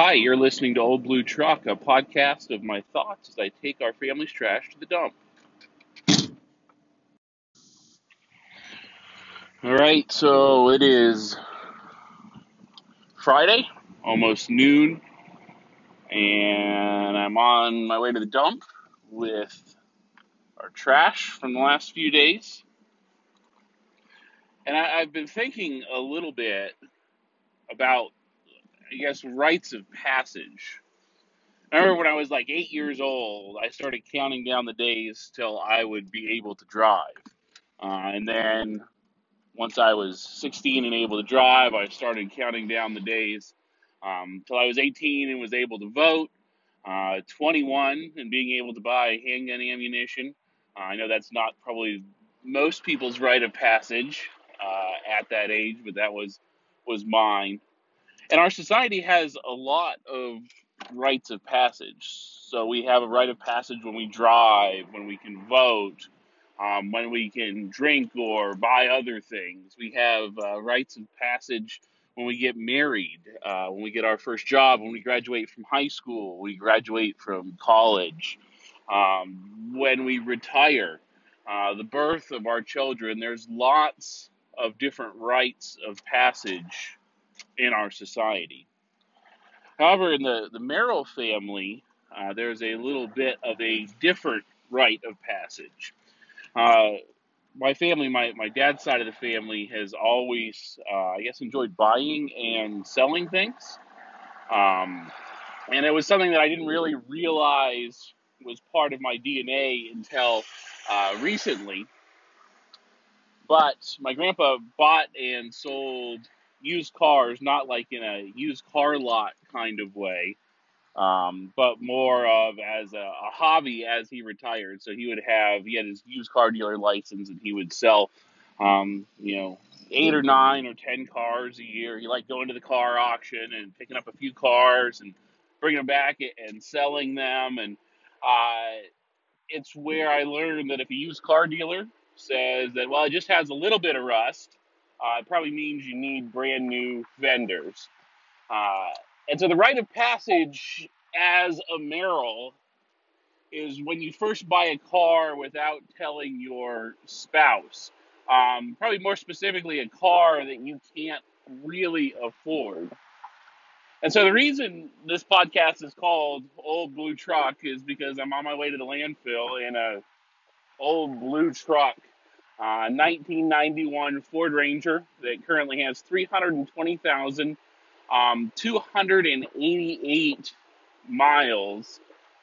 Hi, you're listening to Old Blue Truck, a podcast of my thoughts as I take our family's trash to the dump. All right, so it is Friday, almost noon, and I'm on my way to the dump with our trash from the last few days. And I, I've been thinking a little bit about, I guess, rites of passage. I remember when I was like eight years old, I started counting down the days till I would be able to drive. Uh, and then once I was 16 and able to drive, I started counting down the days um, till I was 18 and was able to vote. Uh, 21 and being able to buy handgun ammunition. Uh, I know that's not probably most people's rite of passage uh, at that age, but that was was mine. And our society has a lot of rites of passage. So we have a rite of passage when we drive, when we can vote, um, when we can drink or buy other things. We have uh, rites of passage when we get married, uh, when we get our first job, when we graduate from high school, we graduate from college, um, when we retire, uh, the birth of our children. There's lots of different rites of passage in our society. However, in the, the Merrill family, uh, there's a little bit of a different rite of passage. Uh, my family, my, my dad's side of the family, has always, uh, I guess, enjoyed buying and selling things. Um, and it was something that I didn't really realize was part of my DNA until uh, recently. But my grandpa bought and sold used cars, not like in a used car lot kind of way, um, but more of as a, a, hobby as he retired. So he would have he had his used car dealer license, and he would sell, um, you know, eight or nine or ten cars a year. He liked going to the car auction and picking up a few cars and bringing them back and selling them. And uh, it's where I learned that if a used car dealer says that well, it just has a little bit of rust, uh, it probably means you need brand new fenders. Uh, and so the rite of passage as a Merrill is when you first buy a car without telling your spouse. Um, probably more specifically, a car that you can't really afford. And so the reason this podcast is called Old Blue Truck is because I'm on my way to the landfill in a old blue truck, uh, 1991 Ford Ranger that currently has 320,000 um, 288 miles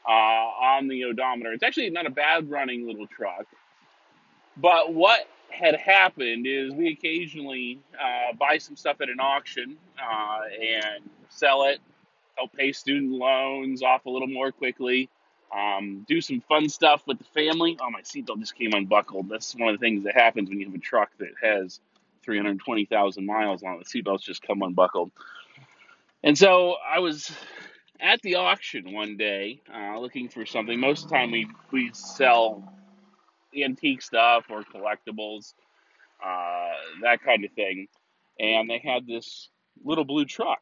uh, on the odometer. It's actually not a bad running little truck. But what had happened is we occasionally uh, buy some stuff at an auction uh, and sell it, help pay student loans off a little more quickly, um, do some fun stuff with the family. Oh, my seatbelt just came unbuckled. That's one of the things that happens when you have a truck that has 320,000 miles on it. The seatbelts just come unbuckled. And so I was at the auction one day uh, looking for something. Most of the time, we, we sell antique stuff or collectibles, uh, that kind of thing. And they had this little blue truck.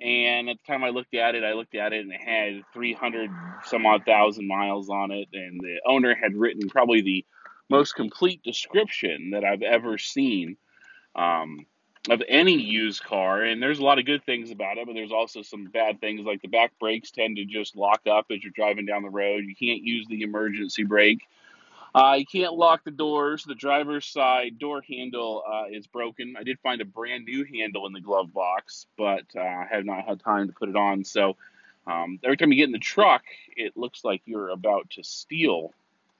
And at the time I looked at it, I looked at it and it had 300 some odd thousand miles on it. And the owner had written probably the most complete description that I've ever seen. Um, of any used car, and there's a lot of good things about it, but there's also some bad things like the back brakes tend to just lock up as you're driving down the road. You can't use the emergency brake. Uh, you can't lock the doors. The driver's side door handle uh, is broken. I did find a brand new handle in the glove box, but uh, I have not had time to put it on. So um, every time you get in the truck, it looks like you're about to steal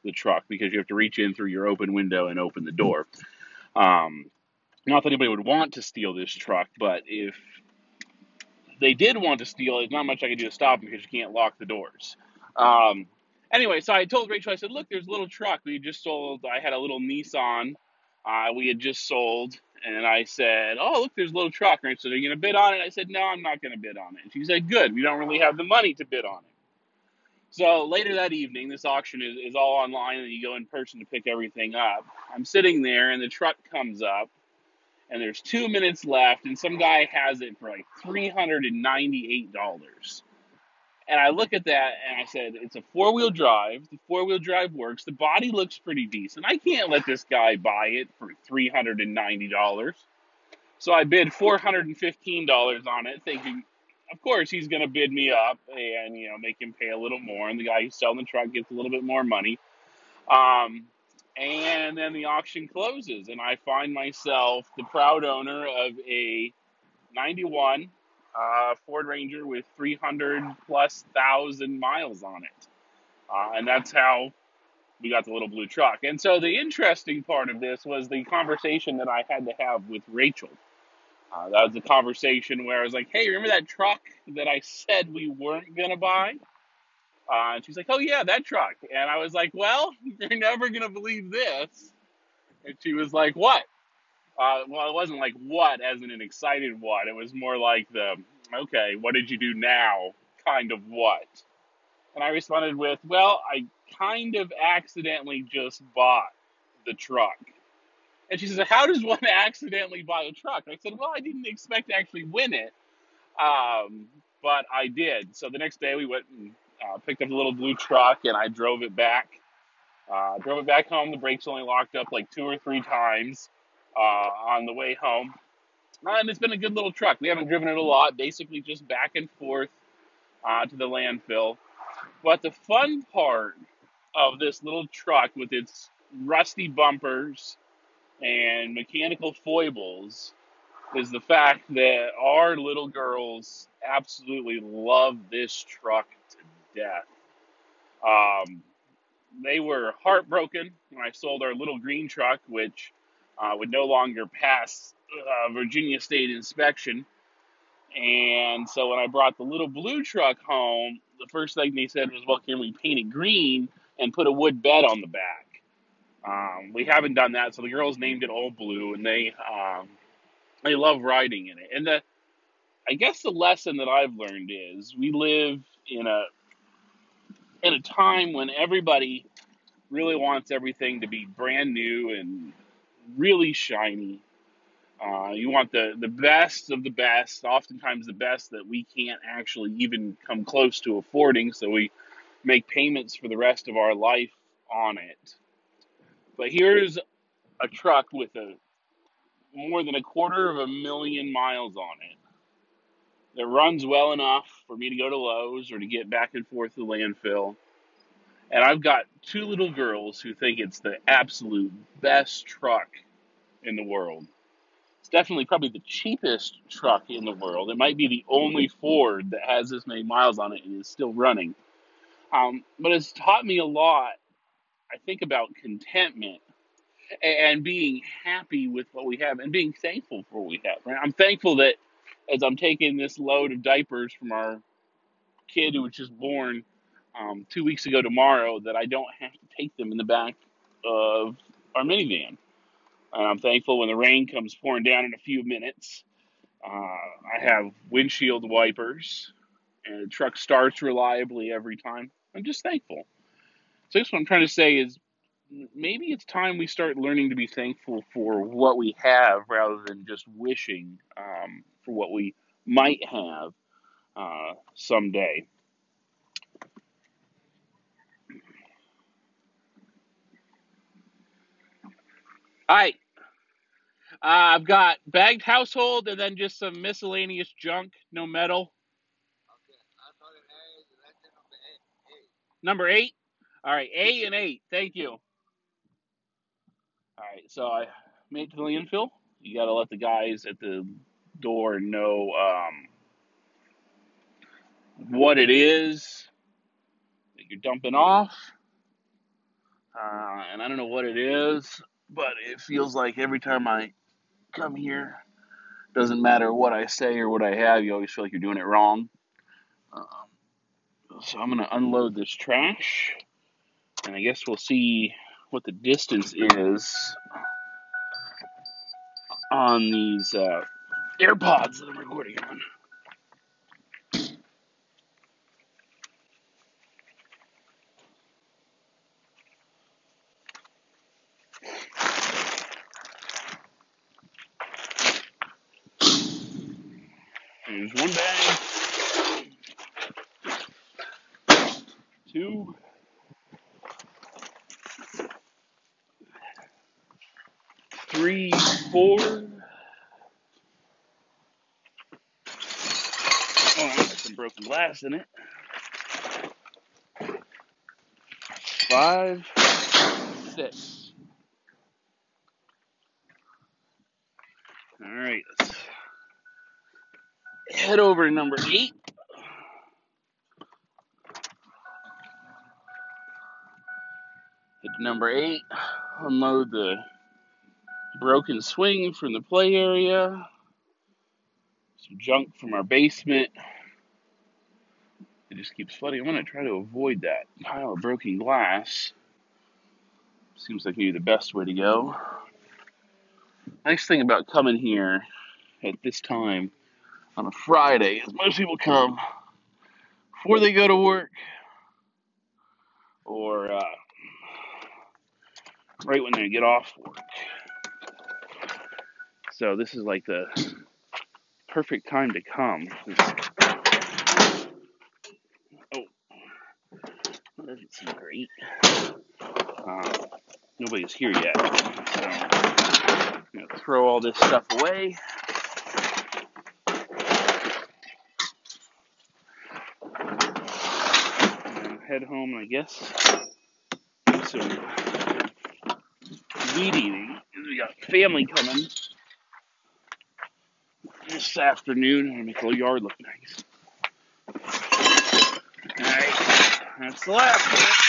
the truck because you have to reach in through your open window and open the door. Um, not that anybody would want to steal this truck, but if they did want to steal there's not much I can do to stop them because you can't lock the doors. Um, anyway, so I told Rachel, I said, look, there's a little truck. We just sold, I had a little Nissan uh, we had just sold. And I said, oh, look, there's a little truck. And are you going to bid on it? I said, no, I'm not going to bid on it. And she said, good. We don't really have the money to bid on it. So later that evening, this auction is, is all online and you go in person to pick everything up. I'm sitting there and the truck comes up and there's two minutes left, and some guy has it for like three hundred and I look at that and I said, it's a four-wheel drive. The four-wheel drive works. The body looks pretty decent. I can't let this guy buy it for three hundred and ninety dollars. So I bid four hundred and fifteen dollars on it, thinking, of course, he's going to bid me up and you know make him pay a little more, and the guy who's selling the truck gets a little bit more money. Um, and then the auction closes, and I find myself the proud owner of a 91 uh, Ford Ranger with 300 plus thousand miles on it. Uh, and that's how we got the little blue truck. And so the interesting part of this was the conversation that I had to have with Rachel. Uh, that was the conversation where I was like, hey, remember that truck that I said we weren't going to buy? Uh, and she's like, oh, yeah, that truck. And I was like, well, you're never going to believe this. And she was like, what? Uh, well, it wasn't like what as in an excited what. It was more like the, okay, what did you do now kind of what. And I responded with, well, I kind of accidentally just bought the truck. And she says, how does one accidentally buy a truck? I said, well, I didn't expect to actually win it, um, but I did. So the next day we went and uh, picked up the little blue truck and I drove it back. Uh, drove it back home. The brakes only locked up like two or three times uh, on the way home. And it's been a good little truck. We haven't driven it a lot, basically just back and forth uh, to the landfill. But the fun part of this little truck with its rusty bumpers and mechanical foibles is the fact that our little girls absolutely love this truck to death. Um, they were heartbroken when I sold our little green truck, which uh, would no longer pass uh, Virginia State inspection. And so when I brought the little blue truck home, the first thing they said was, "Well, can we paint it green and put a wood bed on the back?" Um, we haven't done that, so the girls named it Old Blue, and they um, they love riding in it. And the I guess the lesson that I've learned is we live in a in a time when everybody really wants everything to be brand new and really shiny. Uh, you want the, the best of the best, oftentimes the best that we can't actually even come close to affording, so we make payments for the rest of our life on it. But here's a truck with a more than a quarter of a million miles on it that runs well enough for me to go to Lowe's or to get back and forth to landfill. And I've got two little girls who think it's the absolute best truck in the world. It's definitely probably the cheapest truck in the world. It might be the only Ford that has this many miles on it and is still running. Um, but it's taught me a lot, I think, about contentment and being happy with what we have and being thankful for what we have. Right? I'm thankful that as I'm taking this load of diapers from our kid who was just born um, two weeks ago tomorrow, that I don't have to take them in the back of our minivan. And I'm thankful when the rain comes pouring down in a few minutes. Uh, I have windshield wipers, and the truck starts reliably every time. I'm just thankful. So, guess what I'm trying to say is maybe it's time we start learning to be thankful for what we have rather than just wishing um, for what we might have uh, someday. All right, uh, I've got bagged household and then just some miscellaneous junk, no metal. Number eight. All right, A and eight. Thank you. All right, so I made it to the landfill. You got to let the guys at the door know um, what it is that you're dumping off. Uh, and I don't know what it is, but it feels like every time I come here, doesn't matter what I say or what I have, you always feel like you're doing it wrong. Um, so I'm to unload this trash, and I guess we'll see what the distance is on these uh, AirPods that I'm recording on. There's one bag. Two. Three, four. Oh, that's some broken glass in it. Five, six. All right, head over to number eight. Hit number eight, unload the broken swing from the play area, some junk from our basement. It just keeps flooding. I'm going to try to avoid that pile of broken glass. Seems like maybe the best way to go. Nice thing about coming here at this time on a Friday is most people come before they go to work or uh, right when they get off work. So this is like the perfect time to come. Oh, that doesn't seem great. Uh, nobody's here yet, so I'm gonna throw all this stuff away. And head home, I guess. So weed eating. We got family coming this afternoon. I'm gonna make the yard look nice. Alright, that's the last of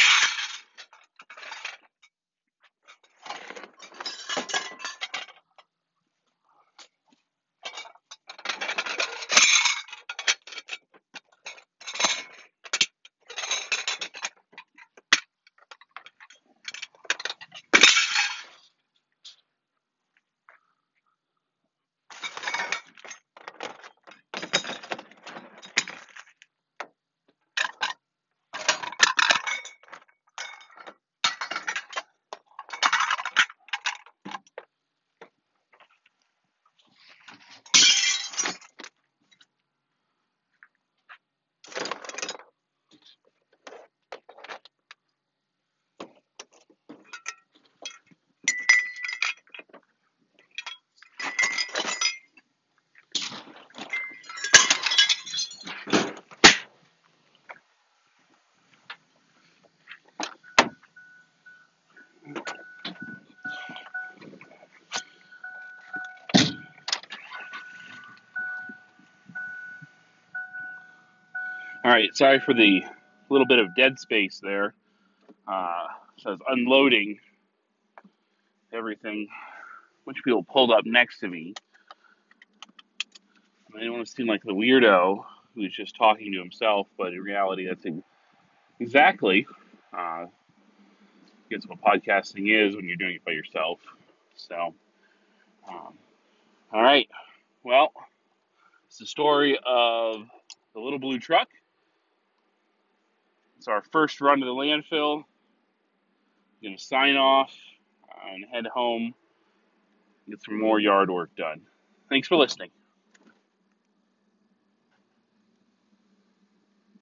All right, sorry for the little bit of dead space there. Uh, so I was unloading everything. A bunch of people pulled up next to me. I didn't want to seem like the weirdo who's just talking to himself, but in reality, that's exactly, uh, I guess, what podcasting is when you're doing it by yourself. So, um, all right. Well, it's the story of the little blue truck. It's our first run to the landfill. I'm to sign off and head home, get some more yard work done. Thanks for listening.